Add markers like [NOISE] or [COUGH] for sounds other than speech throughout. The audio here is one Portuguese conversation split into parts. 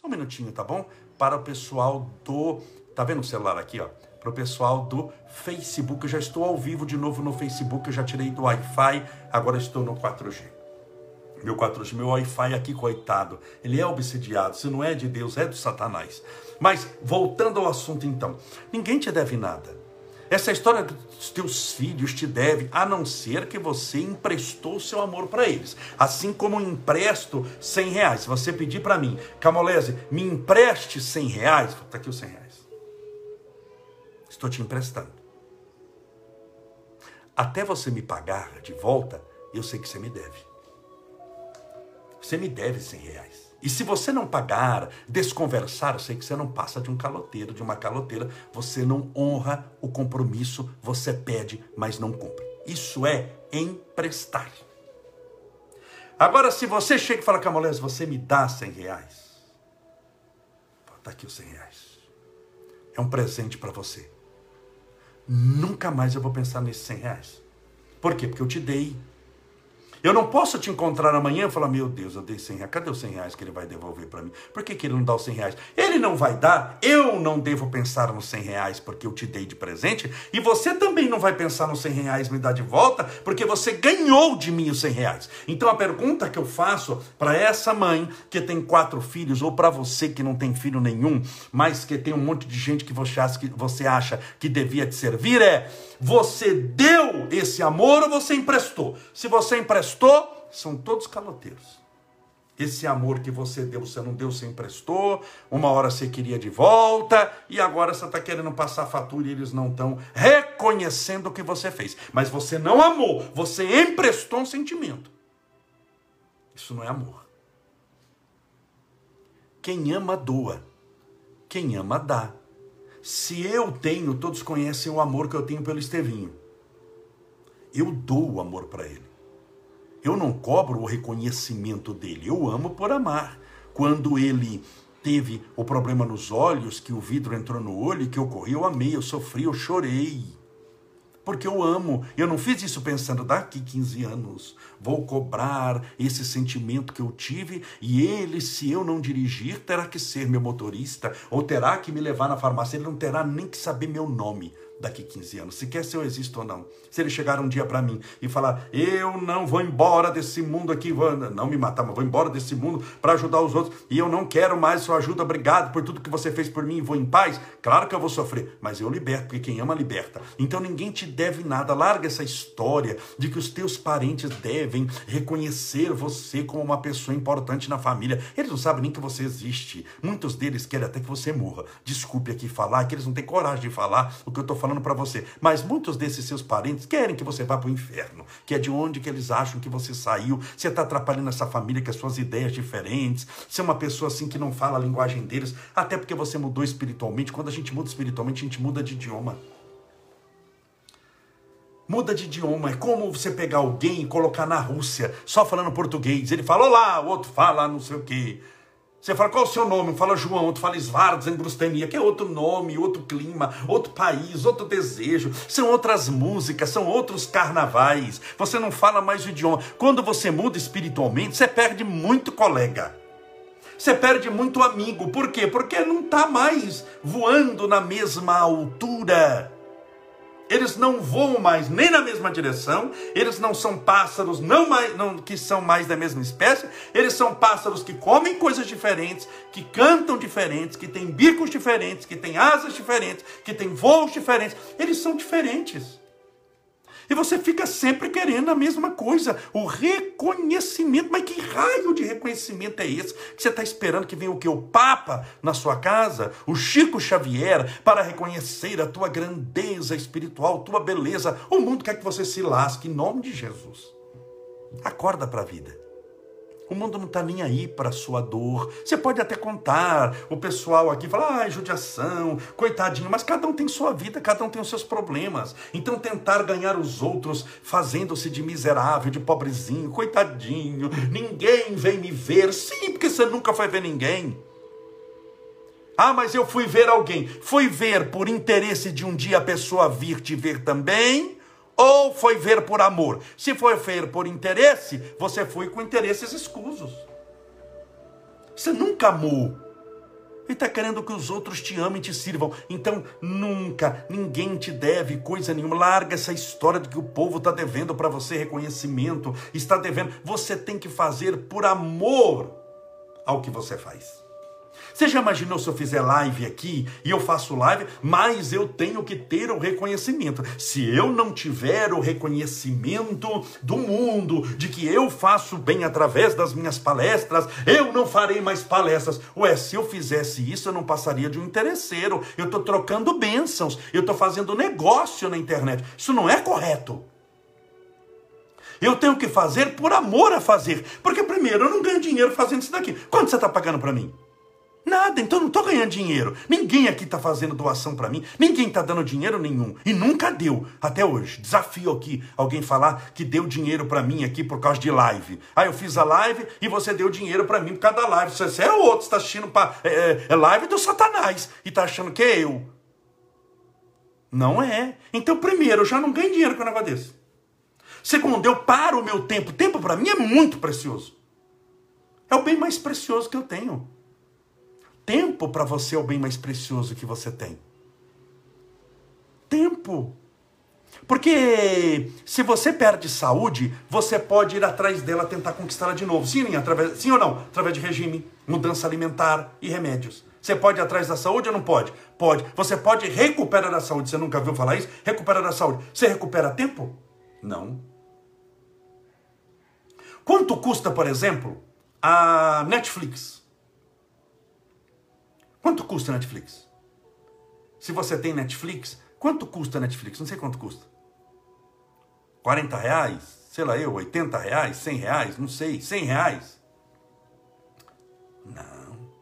Só um minutinho, tá bom? Para o pessoal do. Tá vendo o celular aqui, ó? Para o pessoal do Facebook. Eu já estou ao vivo de novo no Facebook. Eu já tirei do Wi-Fi. Agora estou no 4G. Meu 4G, meu Wi-Fi aqui, coitado. Ele é obsidiado. Se não é de Deus, é do Satanás. Mas, voltando ao assunto então. Ninguém te deve nada. Essa história dos teus filhos te deve, a não ser que você emprestou seu amor para eles. Assim como empresto 100 reais. Se você pedir para mim, Camolese, me empreste 100 reais, está aqui os 100 reais. Estou te emprestando. Até você me pagar de volta, eu sei que você me deve. Você me deve 100 reais. E se você não pagar, desconversar, eu sei que você não passa de um caloteiro, de uma caloteira, você não honra o compromisso, você pede, mas não cumpre. Isso é emprestar. Agora, se você chega e fala, Camolés, você me dá 100 reais. Está aqui os 100 reais. É um presente para você. Nunca mais eu vou pensar nesses 100 reais. Por quê? Porque eu te dei eu não posso te encontrar amanhã e falar, meu Deus, eu dei 100 reais. Cadê os 100 reais que ele vai devolver para mim? Por que, que ele não dá os 100 reais? Ele não vai dar, eu não devo pensar nos 100 reais porque eu te dei de presente. E você também não vai pensar nos 100 reais me dar de volta porque você ganhou de mim os 100 reais. Então a pergunta que eu faço para essa mãe que tem quatro filhos ou para você que não tem filho nenhum, mas que tem um monte de gente que você acha que, você acha que devia te servir é você deu esse amor ou você emprestou? Se você emprestou, são todos caloteiros. Esse amor que você deu, você não deu, você emprestou. Uma hora você queria de volta e agora você está querendo passar fatura e eles não estão reconhecendo o que você fez. Mas você não amou, você emprestou um sentimento. Isso não é amor. Quem ama, doa. Quem ama, dá. Se eu tenho, todos conhecem o amor que eu tenho pelo Estevinho. Eu dou o amor para ele. Eu não cobro o reconhecimento dele. Eu amo por amar. Quando ele teve o problema nos olhos, que o vidro entrou no olho, que ocorreu, eu amei, eu sofri, eu chorei porque eu amo. Eu não fiz isso pensando, daqui 15 anos vou cobrar esse sentimento que eu tive e ele, se eu não dirigir, terá que ser meu motorista ou terá que me levar na farmácia. Ele não terá nem que saber meu nome daqui 15 anos, se quer se eu existo ou não. Se ele chegar um dia para mim e falar, eu não vou embora desse mundo aqui, não me matar, mas vou embora desse mundo para ajudar os outros e eu não quero mais sua ajuda, obrigado por tudo que você fez por mim vou em paz, claro que eu vou sofrer, mas eu liberto, porque quem ama liberta. Então ninguém te deve nada, larga essa história de que os teus parentes devem reconhecer você como uma pessoa importante na família. Eles não sabem nem que você existe. Muitos deles querem até que você morra. Desculpe aqui falar, que eles não têm coragem de falar o que eu estou falando falando para você. Mas muitos desses seus parentes querem que você vá para o inferno, que é de onde que eles acham que você saiu. Você está atrapalhando essa família com as suas ideias diferentes. Você é uma pessoa assim que não fala a linguagem deles, até porque você mudou espiritualmente. Quando a gente muda espiritualmente, a gente muda de idioma. Muda de idioma. É como você pegar alguém e colocar na Rússia, só falando português. Ele fala olá, o outro fala não sei o quê. Você fala, qual é o seu nome? Um fala João, outro fala Svartzen, Brustania, que é outro nome, outro clima, outro país, outro desejo. São outras músicas, são outros carnavais. Você não fala mais o idioma. Quando você muda espiritualmente, você perde muito colega. Você perde muito amigo. Por quê? Porque não está mais voando na mesma altura eles não voam mais nem na mesma direção, eles não são pássaros não mais, não, que são mais da mesma espécie, eles são pássaros que comem coisas diferentes, que cantam diferentes, que têm bicos diferentes, que têm asas diferentes, que têm voos diferentes, eles são diferentes. E você fica sempre querendo a mesma coisa, o reconhecimento. Mas que raio de reconhecimento é esse? Que você está esperando que venha o que? O Papa na sua casa? O Chico Xavier para reconhecer a tua grandeza espiritual, tua beleza. O mundo quer que você se lasque em nome de Jesus. Acorda para a vida. O mundo não está nem aí para sua dor. Você pode até contar, o pessoal aqui fala, ah, judiação, coitadinho, mas cada um tem sua vida, cada um tem os seus problemas. Então tentar ganhar os outros fazendo-se de miserável, de pobrezinho, coitadinho, ninguém vem me ver. Sim, porque você nunca foi ver ninguém. Ah, mas eu fui ver alguém. Fui ver por interesse de um dia a pessoa vir te ver também ou foi ver por amor? Se foi ver por interesse, você foi com interesses escusos. Você nunca amou. Ele está querendo que os outros te amem e te sirvam. Então, nunca, ninguém te deve coisa nenhuma. Larga essa história de que o povo está devendo para você reconhecimento, está devendo. Você tem que fazer por amor ao que você faz. Você já imaginou se eu fizer live aqui e eu faço live, mas eu tenho que ter o reconhecimento. Se eu não tiver o reconhecimento do mundo de que eu faço bem através das minhas palestras, eu não farei mais palestras. Ué, se eu fizesse isso, eu não passaria de um interesseiro. Eu estou trocando bênçãos, eu estou fazendo negócio na internet. Isso não é correto. Eu tenho que fazer por amor a fazer. Porque, primeiro, eu não ganho dinheiro fazendo isso daqui. Quanto você está pagando para mim? Nada, então eu não estou ganhando dinheiro. Ninguém aqui está fazendo doação para mim, ninguém está dando dinheiro nenhum. E nunca deu, até hoje. Desafio aqui alguém falar que deu dinheiro para mim aqui por causa de live. Ah, eu fiz a live e você deu dinheiro para mim por causa da live. Você é outro, está assistindo pra, é, é, é live do Satanás e está achando que é eu. Não é. Então, primeiro, eu já não ganho dinheiro com um negócio desse. Segundo, eu paro o meu tempo. Tempo para mim é muito precioso. É o bem mais precioso que eu tenho tempo para você é o bem mais precioso que você tem. Tempo. Porque se você perde saúde, você pode ir atrás dela tentar conquistá-la de novo. Sim, através, sim ou não? Através de regime, mudança alimentar e remédios. Você pode ir atrás da saúde ou não pode? Pode. Você pode recuperar a saúde. Você nunca viu falar isso? Recuperar a saúde. Você recupera tempo? Não. Quanto custa, por exemplo, a Netflix? Quanto custa Netflix? Se você tem Netflix, quanto custa Netflix? Não sei quanto custa. 40 reais? Sei lá eu, 80 reais? 100 reais? Não sei, 100 reais? Não.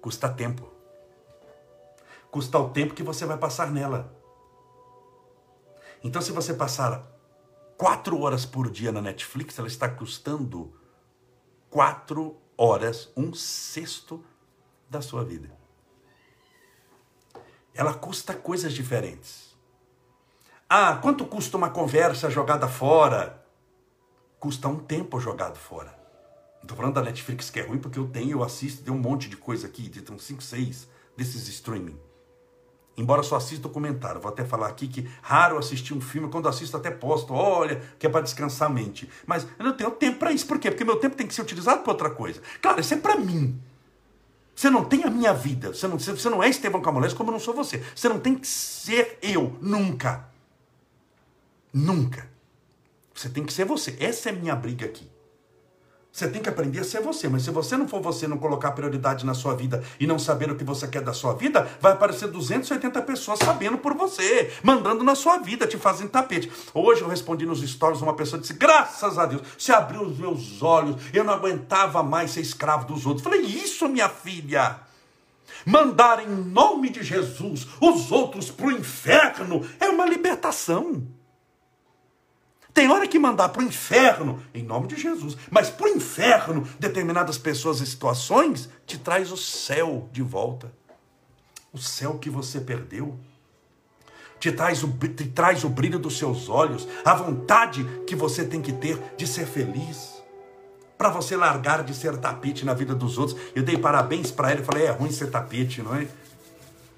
Custa tempo. Custa o tempo que você vai passar nela. Então, se você passar quatro horas por dia na Netflix, ela está custando quatro horas, um sexto da sua vida. Ela custa coisas diferentes. Ah, quanto custa uma conversa jogada fora? Custa um tempo jogado fora. Estou falando da Netflix que é ruim, porque eu tenho, eu assisto, tem um monte de coisa aqui, tem uns 5, 6 desses streaming. Embora só assista documentário, vou até falar aqui que raro assistir um filme, quando assisto até posto, olha, que é para descansar a mente. Mas eu não tenho tempo para isso, por quê? Porque meu tempo tem que ser utilizado para outra coisa. Claro, isso é para mim. Você não tem a minha vida. Você não, você não é Estevão Camolés como eu não sou você. Você não tem que ser eu. Nunca. Nunca. Você tem que ser você. Essa é a minha briga aqui. Você tem que aprender a ser você, mas se você não for você, não colocar prioridade na sua vida e não saber o que você quer da sua vida, vai aparecer 280 pessoas sabendo por você, mandando na sua vida, te fazendo tapete. Hoje eu respondi nos stories, uma pessoa disse: Graças a Deus, você abriu os meus olhos, eu não aguentava mais ser escravo dos outros. Falei: Isso, minha filha. Mandar em nome de Jesus os outros para o inferno é uma libertação. Tem hora que mandar para o inferno, em nome de Jesus, mas para o inferno, determinadas pessoas e situações, te traz o céu de volta. O céu que você perdeu. Te traz, o, te traz o brilho dos seus olhos, a vontade que você tem que ter de ser feliz. Para você largar de ser tapete na vida dos outros. Eu dei parabéns para ele, falei: é ruim ser tapete, não é?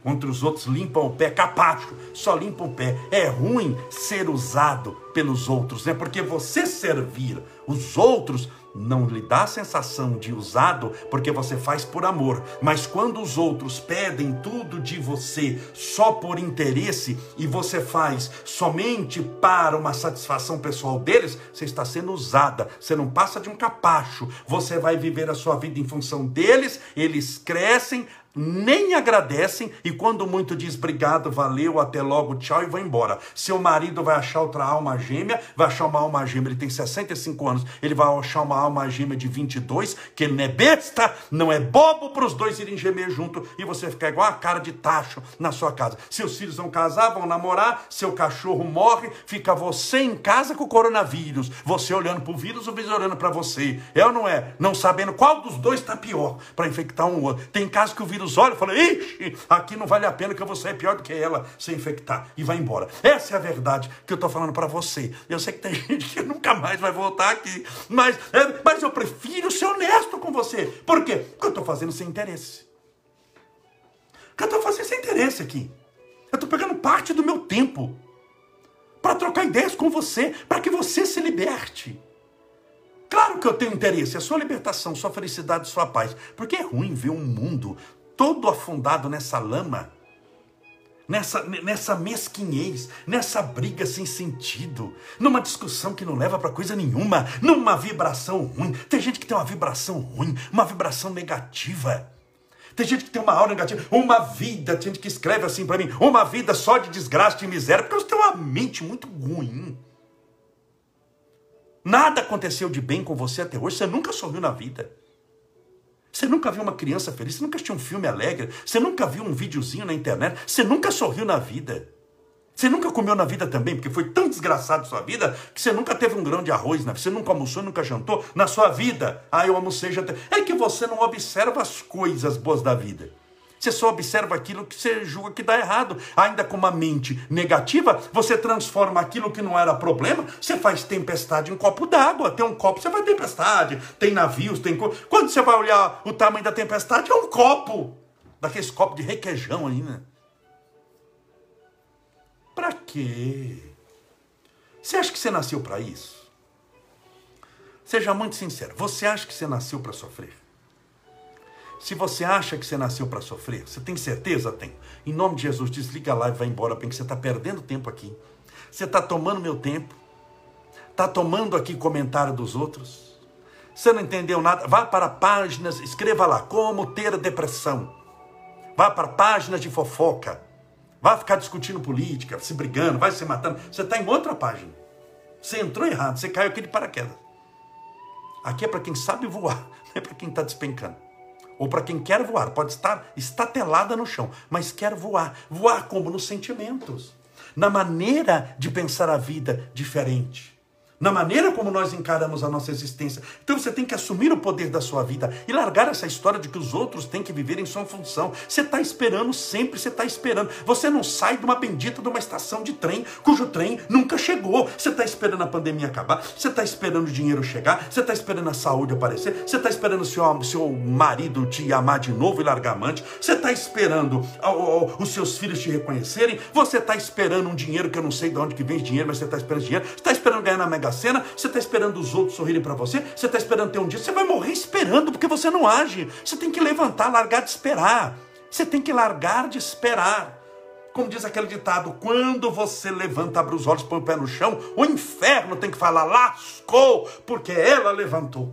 Contra os outros limpam o pé, capacho, só limpa o pé. É ruim ser usado pelos outros, é né? porque você servir os outros não lhe dá a sensação de usado porque você faz por amor, mas quando os outros pedem tudo de você só por interesse e você faz somente para uma satisfação pessoal deles, você está sendo usada, você não passa de um capacho, você vai viver a sua vida em função deles, eles crescem, nem agradecem e quando muito diz obrigado, valeu, até logo, tchau e vai embora. Seu marido vai achar outra alma gêmea, vai achar uma alma gêmea, ele tem 65 anos, ele vai achar uma alma gêmea de 22, que ele não é besta, não é bobo para os dois irem gemer junto e você ficar igual a cara de tacho na sua casa. Seus filhos vão casar, vão namorar, seu cachorro morre, fica você em casa com o coronavírus, você olhando para o vírus, o vírus olhando para você. É ou não é? Não sabendo qual dos dois está pior para infectar um outro. Tem casos que o vírus vira os olhos e fala: ixi, aqui não vale a pena que eu vou sair pior do que ela se infectar e vai embora. Essa é a verdade que eu estou falando para você. Eu sei que tem [LAUGHS] gente que nunca mais vai voltar aqui, mas, é, mas eu prefiro ser honesto com você. Por quê? Porque eu estou fazendo sem interesse. Porque eu estou fazendo sem interesse aqui. Eu estou pegando parte do meu tempo para trocar ideias com você, para que você se liberte. Claro que eu tenho interesse, a sua libertação, sua felicidade, sua paz. Porque é ruim ver um mundo todo afundado nessa lama, nessa, nessa mesquinhez, nessa briga sem sentido, numa discussão que não leva para coisa nenhuma, numa vibração ruim. Tem gente que tem uma vibração ruim, uma vibração negativa. Tem gente que tem uma aura negativa, uma vida, tem gente que escreve assim para mim, uma vida só de desgraça e miséria, porque você tem uma mente muito ruim. Nada aconteceu de bem com você até hoje. Você nunca sorriu na vida. Você nunca viu uma criança feliz. Você nunca assistiu um filme alegre. Você nunca viu um videozinho na internet. Você nunca sorriu na vida. Você nunca comeu na vida também, porque foi tão desgraçado sua vida que você nunca teve um grão de arroz, né? você nunca almoçou, nunca jantou na sua vida. Ah, eu almocei, jantei. É que você não observa as coisas boas da vida. Você só observa aquilo que você julga que dá errado. Ainda com uma mente negativa, você transforma aquilo que não era problema, você faz tempestade em copo d'água. Tem um copo, você faz tempestade. Tem navios, tem. Quando você vai olhar o tamanho da tempestade, é um copo. Daqueles copos de requeijão aí, né? Pra quê? Você acha que você nasceu para isso? Seja muito sincero. Você acha que você nasceu para sofrer? Se você acha que você nasceu para sofrer, você tem certeza? Tem. Em nome de Jesus, desliga lá e vai embora, porque você está perdendo tempo aqui. Você está tomando meu tempo. Está tomando aqui comentário dos outros. Você não entendeu nada? Vá para páginas, escreva lá, como ter depressão. Vá para páginas de fofoca. Vá ficar discutindo política, se brigando, vai se matando. Você está em outra página. Você entrou errado, você caiu aqui de paraquedas. Aqui é para quem sabe voar, [LAUGHS] não é para quem está despencando ou para quem quer voar, pode estar estatelada no chão, mas quer voar. Voar como? Nos sentimentos, na maneira de pensar a vida diferente na maneira como nós encaramos a nossa existência. Então você tem que assumir o poder da sua vida e largar essa história de que os outros têm que viver em sua função. Você está esperando sempre, você está esperando. Você não sai de uma bendita de uma estação de trem cujo trem nunca chegou. Você está esperando a pandemia acabar, você está esperando o dinheiro chegar, você está esperando a saúde aparecer, você está esperando o seu, seu marido te amar de novo e largar amante, você está esperando os seus filhos te reconhecerem, você está esperando um dinheiro que eu não sei de onde que vem dinheiro, mas você está esperando dinheiro, você está esperando ganhar na Mega Mega Sena, você está esperando os outros sorrirem para você, você está esperando ter um dia, você vai morrer esperando porque você não age. Você tem que levantar, largar de esperar. Você tem que largar de esperar. Como diz aquele ditado, quando você levanta, abre os olhos, põe o pé no chão, o inferno tem que falar, lascou, porque ela levantou.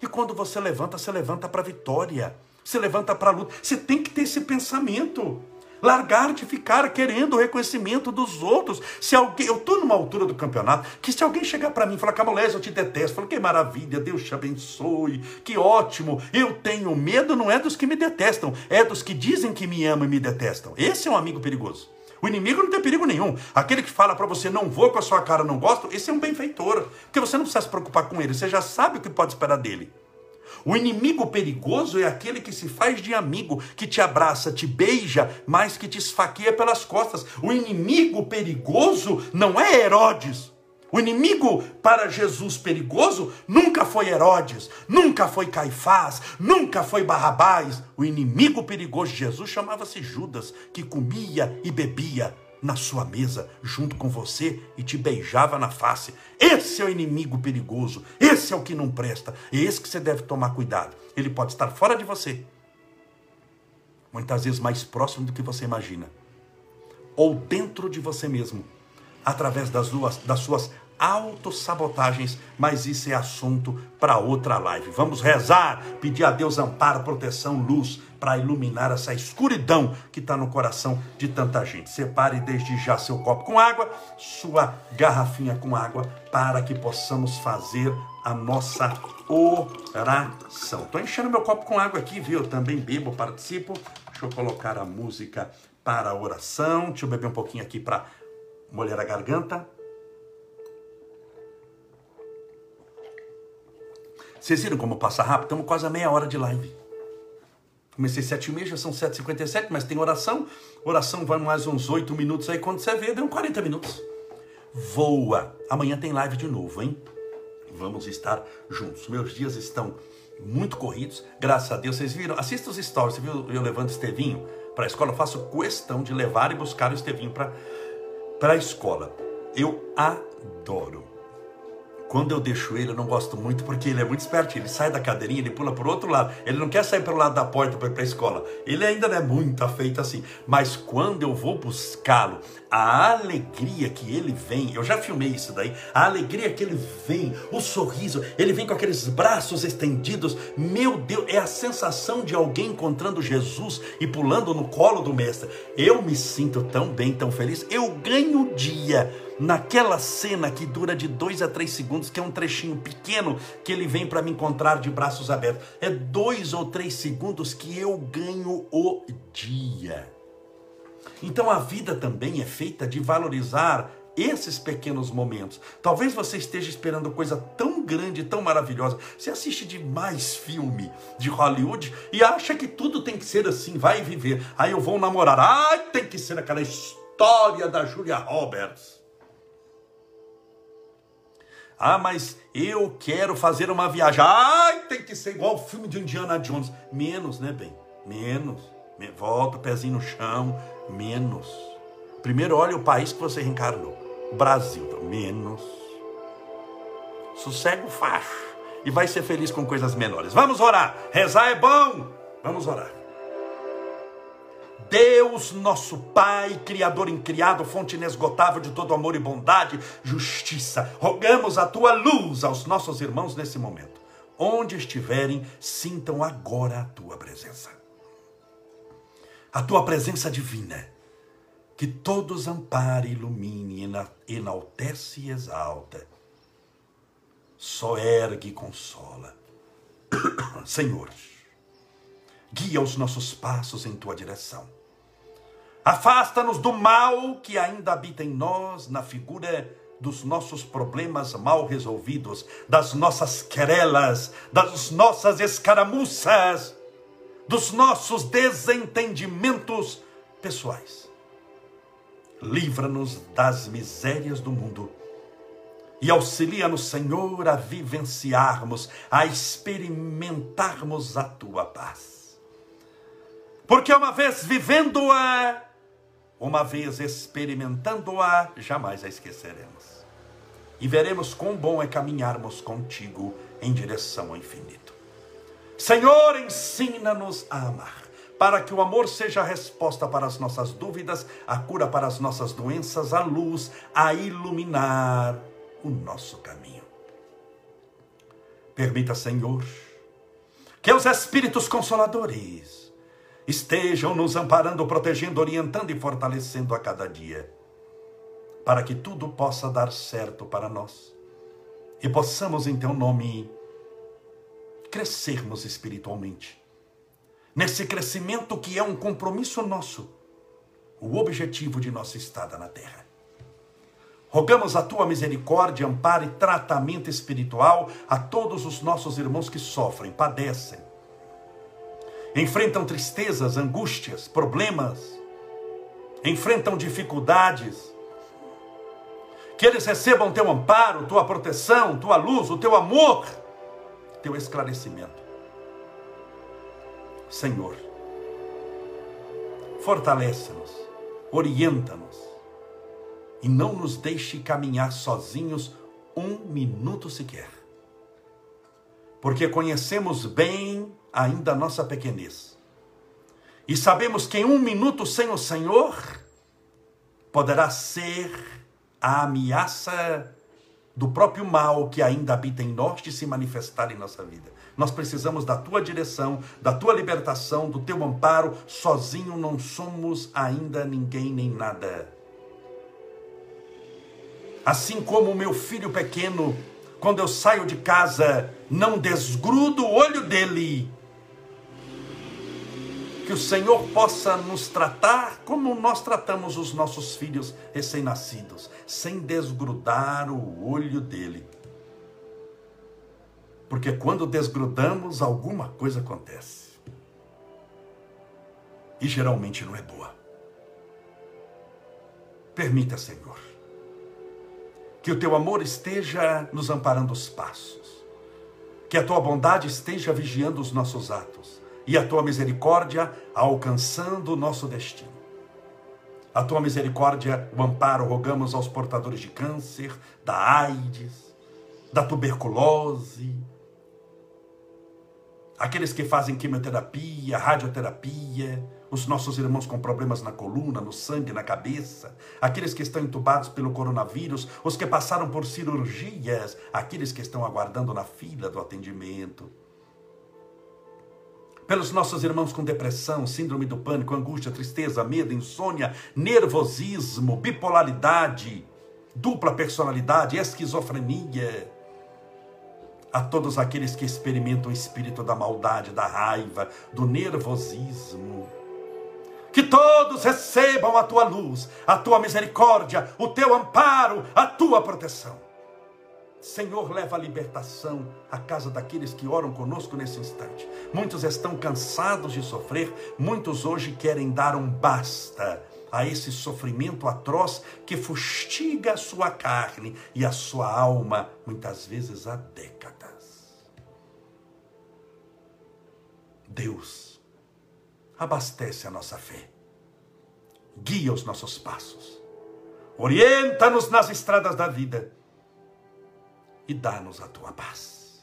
E quando você levanta, você levanta para a vitória, você levanta para a luta. Você tem que ter esse pensamento. Largar de ficar querendo o reconhecimento dos outros. Se alguém, eu estou numa altura do campeonato que se alguém chegar para mim e falar, Camolés, eu te detesto, eu falo, que maravilha, Deus te abençoe, que ótimo. Eu tenho medo, não é dos que me detestam, é dos que dizem que me amam e me detestam. Esse é um amigo perigoso. O inimigo não tem perigo nenhum. Aquele que fala para você, não vou com a sua cara, não gosto, esse é um benfeitor. Porque você não precisa se preocupar com ele, você já sabe o que pode esperar dele. O inimigo perigoso é aquele que se faz de amigo, que te abraça, te beija, mas que te esfaqueia pelas costas. O inimigo perigoso não é Herodes. O inimigo para Jesus perigoso nunca foi Herodes, nunca foi Caifás, nunca foi Barrabás. O inimigo perigoso de Jesus chamava-se Judas, que comia e bebia na sua mesa junto com você e te beijava na face. Esse é o inimigo perigoso, esse é o que não presta, é esse que você deve tomar cuidado. Ele pode estar fora de você, muitas vezes mais próximo do que você imagina, ou dentro de você mesmo, através das, duas, das suas autossabotagens, mas isso é assunto para outra live. Vamos rezar, pedir a Deus amparo, proteção, luz para iluminar essa escuridão que está no coração de tanta gente. Separe desde já seu copo com água, sua garrafinha com água, para que possamos fazer a nossa oração. Estou enchendo meu copo com água aqui, viu? Eu também bebo, participo. Deixa eu colocar a música para a oração. Deixa eu beber um pouquinho aqui para molhar a garganta. Vocês viram como passa rápido? Estamos quase a meia hora de live. Comecei sete e meia, já são sete e cinquenta e sete, mas tem oração. Oração vai mais uns oito minutos aí. Quando você vê, deu 40 minutos. Voa. Amanhã tem live de novo, hein? Vamos estar juntos. Meus dias estão muito corridos. Graças a Deus, vocês viram? Assista os stories. Você viu eu levando Estevinho para a escola? Eu faço questão de levar e buscar o Estevinho para a escola. Eu adoro. Quando eu deixo ele, eu não gosto muito porque ele é muito esperto. Ele sai da cadeirinha, ele pula para o outro lado. Ele não quer sair pelo lado da porta para ir para a escola. Ele ainda não é muito afeito assim. Mas quando eu vou buscá-lo, a alegria que ele vem, eu já filmei isso daí, a alegria que ele vem, o sorriso, ele vem com aqueles braços estendidos. Meu Deus, é a sensação de alguém encontrando Jesus e pulando no colo do mestre. Eu me sinto tão bem, tão feliz. Eu ganho o dia naquela cena que dura de dois a três segundos, que é um trechinho pequeno que ele vem para me encontrar de braços abertos. É dois ou três segundos que eu ganho o dia. Então a vida também é feita de valorizar esses pequenos momentos. Talvez você esteja esperando coisa tão grande, tão maravilhosa. Você assiste demais filme de Hollywood e acha que tudo tem que ser assim, vai viver. Aí eu vou namorar. Ai, tem que ser aquela história da Julia Roberts. Ah, mas eu quero fazer uma viagem. Ai, tem que ser igual o filme de Indiana Jones. Menos, né, bem? Menos. Volta, pezinho no chão. Menos. Primeiro, olha o país que você reencarnou. Brasil. Menos. Sossego facho. E vai ser feliz com coisas menores. Vamos orar. Rezar é bom. Vamos orar. Deus, nosso Pai, Criador incriado, fonte inesgotável de todo amor e bondade, justiça, rogamos a tua luz aos nossos irmãos nesse momento. Onde estiverem, sintam agora a tua presença. A tua presença divina, que todos ampare, ilumine, enaltece e exalta. Só ergue e consola. [COUGHS] Senhor, guia os nossos passos em tua direção Afasta-nos do mal que ainda habita em nós, na figura dos nossos problemas mal resolvidos, das nossas querelas, das nossas escaramuças, dos nossos desentendimentos pessoais. Livra-nos das misérias do mundo e auxilia-nos, Senhor, a vivenciarmos, a experimentarmos a tua paz. Porque uma vez vivendo-a, uma vez experimentando-a, jamais a esqueceremos. E veremos quão bom é caminharmos contigo em direção ao infinito. Senhor, ensina-nos a amar, para que o amor seja a resposta para as nossas dúvidas, a cura para as nossas doenças, a luz a iluminar o nosso caminho. Permita, Senhor, que os Espíritos Consoladores, estejam nos amparando, protegendo, orientando e fortalecendo a cada dia, para que tudo possa dar certo para nós e possamos, em Teu nome, crescermos espiritualmente. Nesse crescimento que é um compromisso nosso, o objetivo de nossa estada na terra. Rogamos a tua misericórdia, amparo e tratamento espiritual a todos os nossos irmãos que sofrem, padecem, enfrentam tristezas, angústias, problemas, enfrentam dificuldades. Que eles recebam teu amparo, tua proteção, tua luz, o teu amor, teu esclarecimento. Senhor, fortalece-nos, orienta-nos e não nos deixe caminhar sozinhos um minuto sequer. Porque conhecemos bem ainda a nossa pequenez. E sabemos que em um minuto sem o Senhor poderá ser a ameaça do próprio mal que ainda habita em nós de se manifestar em nossa vida. Nós precisamos da tua direção, da tua libertação, do teu amparo. Sozinho não somos ainda ninguém nem nada. Assim como o meu filho pequeno, quando eu saio de casa, não desgrudo o olho dele que o Senhor possa nos tratar como nós tratamos os nossos filhos recém-nascidos, sem desgrudar o olho dele. Porque quando desgrudamos, alguma coisa acontece. e geralmente não é boa. Permita, Senhor, que o teu amor esteja nos amparando os passos, que a tua bondade esteja vigiando os nossos atos e a tua misericórdia alcançando o nosso destino. A tua misericórdia, o amparo, rogamos aos portadores de câncer, da AIDS, da tuberculose, aqueles que fazem quimioterapia, radioterapia, os nossos irmãos com problemas na coluna, no sangue, na cabeça, aqueles que estão entubados pelo coronavírus, os que passaram por cirurgias, aqueles que estão aguardando na fila do atendimento. Pelos nossos irmãos com depressão, síndrome do pânico, angústia, tristeza, medo, insônia, nervosismo, bipolaridade, dupla personalidade, esquizofrenia a todos aqueles que experimentam o espírito da maldade, da raiva, do nervosismo. Que todos recebam a tua luz, a tua misericórdia, o teu amparo, a tua proteção. Senhor, leva a libertação à casa daqueles que oram conosco nesse instante. Muitos estão cansados de sofrer, muitos hoje querem dar um basta a esse sofrimento atroz que fustiga a sua carne e a sua alma, muitas vezes há décadas. Deus, abastece a nossa fé, guia os nossos passos, orienta-nos nas estradas da vida e dá-nos a tua paz.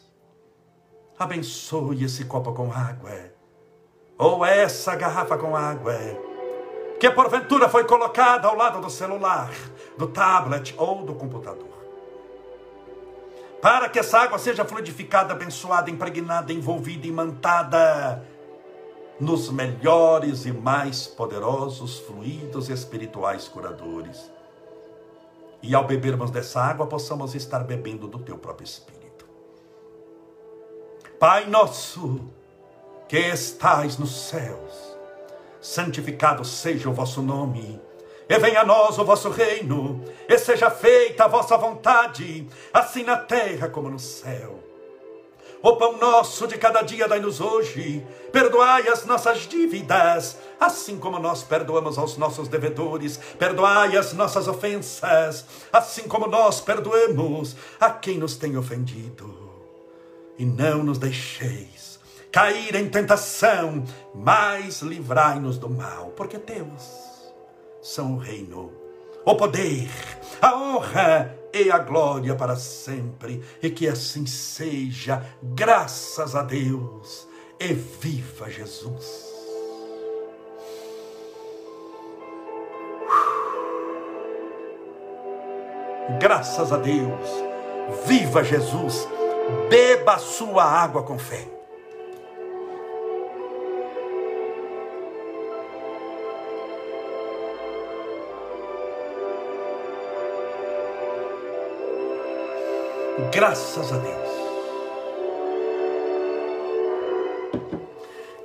Abençoe esse copo com água, ou essa garrafa com água que porventura foi colocada ao lado do celular, do tablet ou do computador. Para que essa água seja fluidificada, abençoada, impregnada, envolvida, imantada nos melhores e mais poderosos fluidos espirituais curadores. E ao bebermos dessa água, possamos estar bebendo do teu próprio Espírito. Pai nosso, que estais nos céus, santificado seja o vosso nome. E venha a nós o vosso reino, e seja feita a vossa vontade, assim na terra como no céu. O pão nosso de cada dia dai-nos hoje, perdoai as nossas dívidas, assim como nós perdoamos aos nossos devedores, perdoai as nossas ofensas, assim como nós perdoamos a quem nos tem ofendido. E não nos deixeis cair em tentação, mas livrai-nos do mal, porque teus são o reino, o poder, a honra e a glória para sempre, e que assim seja, graças a Deus, e viva Jesus. Graças a Deus, viva Jesus, beba a sua água com fé. Graças a Deus.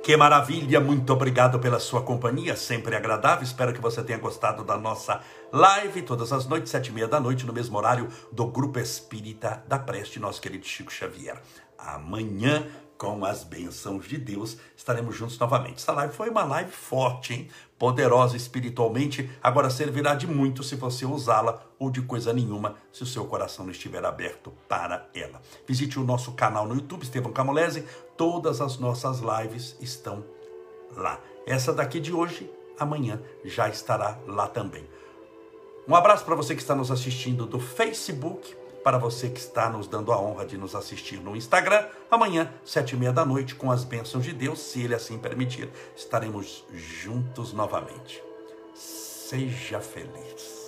Que maravilha, muito obrigado pela sua companhia, sempre agradável. Espero que você tenha gostado da nossa live todas as noites, sete e meia da noite, no mesmo horário do Grupo Espírita da Preste, nosso querido Chico Xavier. Amanhã com as bênçãos de Deus, estaremos juntos novamente. Essa live foi uma live forte, hein? poderosa espiritualmente, agora servirá de muito se você usá-la ou de coisa nenhuma se o seu coração não estiver aberto para ela. Visite o nosso canal no YouTube, Estevão Camolese, todas as nossas lives estão lá. Essa daqui de hoje, amanhã já estará lá também. Um abraço para você que está nos assistindo do Facebook, para você que está nos dando a honra de nos assistir no Instagram. Amanhã, sete e meia da noite, com as bênçãos de Deus, se Ele assim permitir, estaremos juntos novamente. Seja feliz.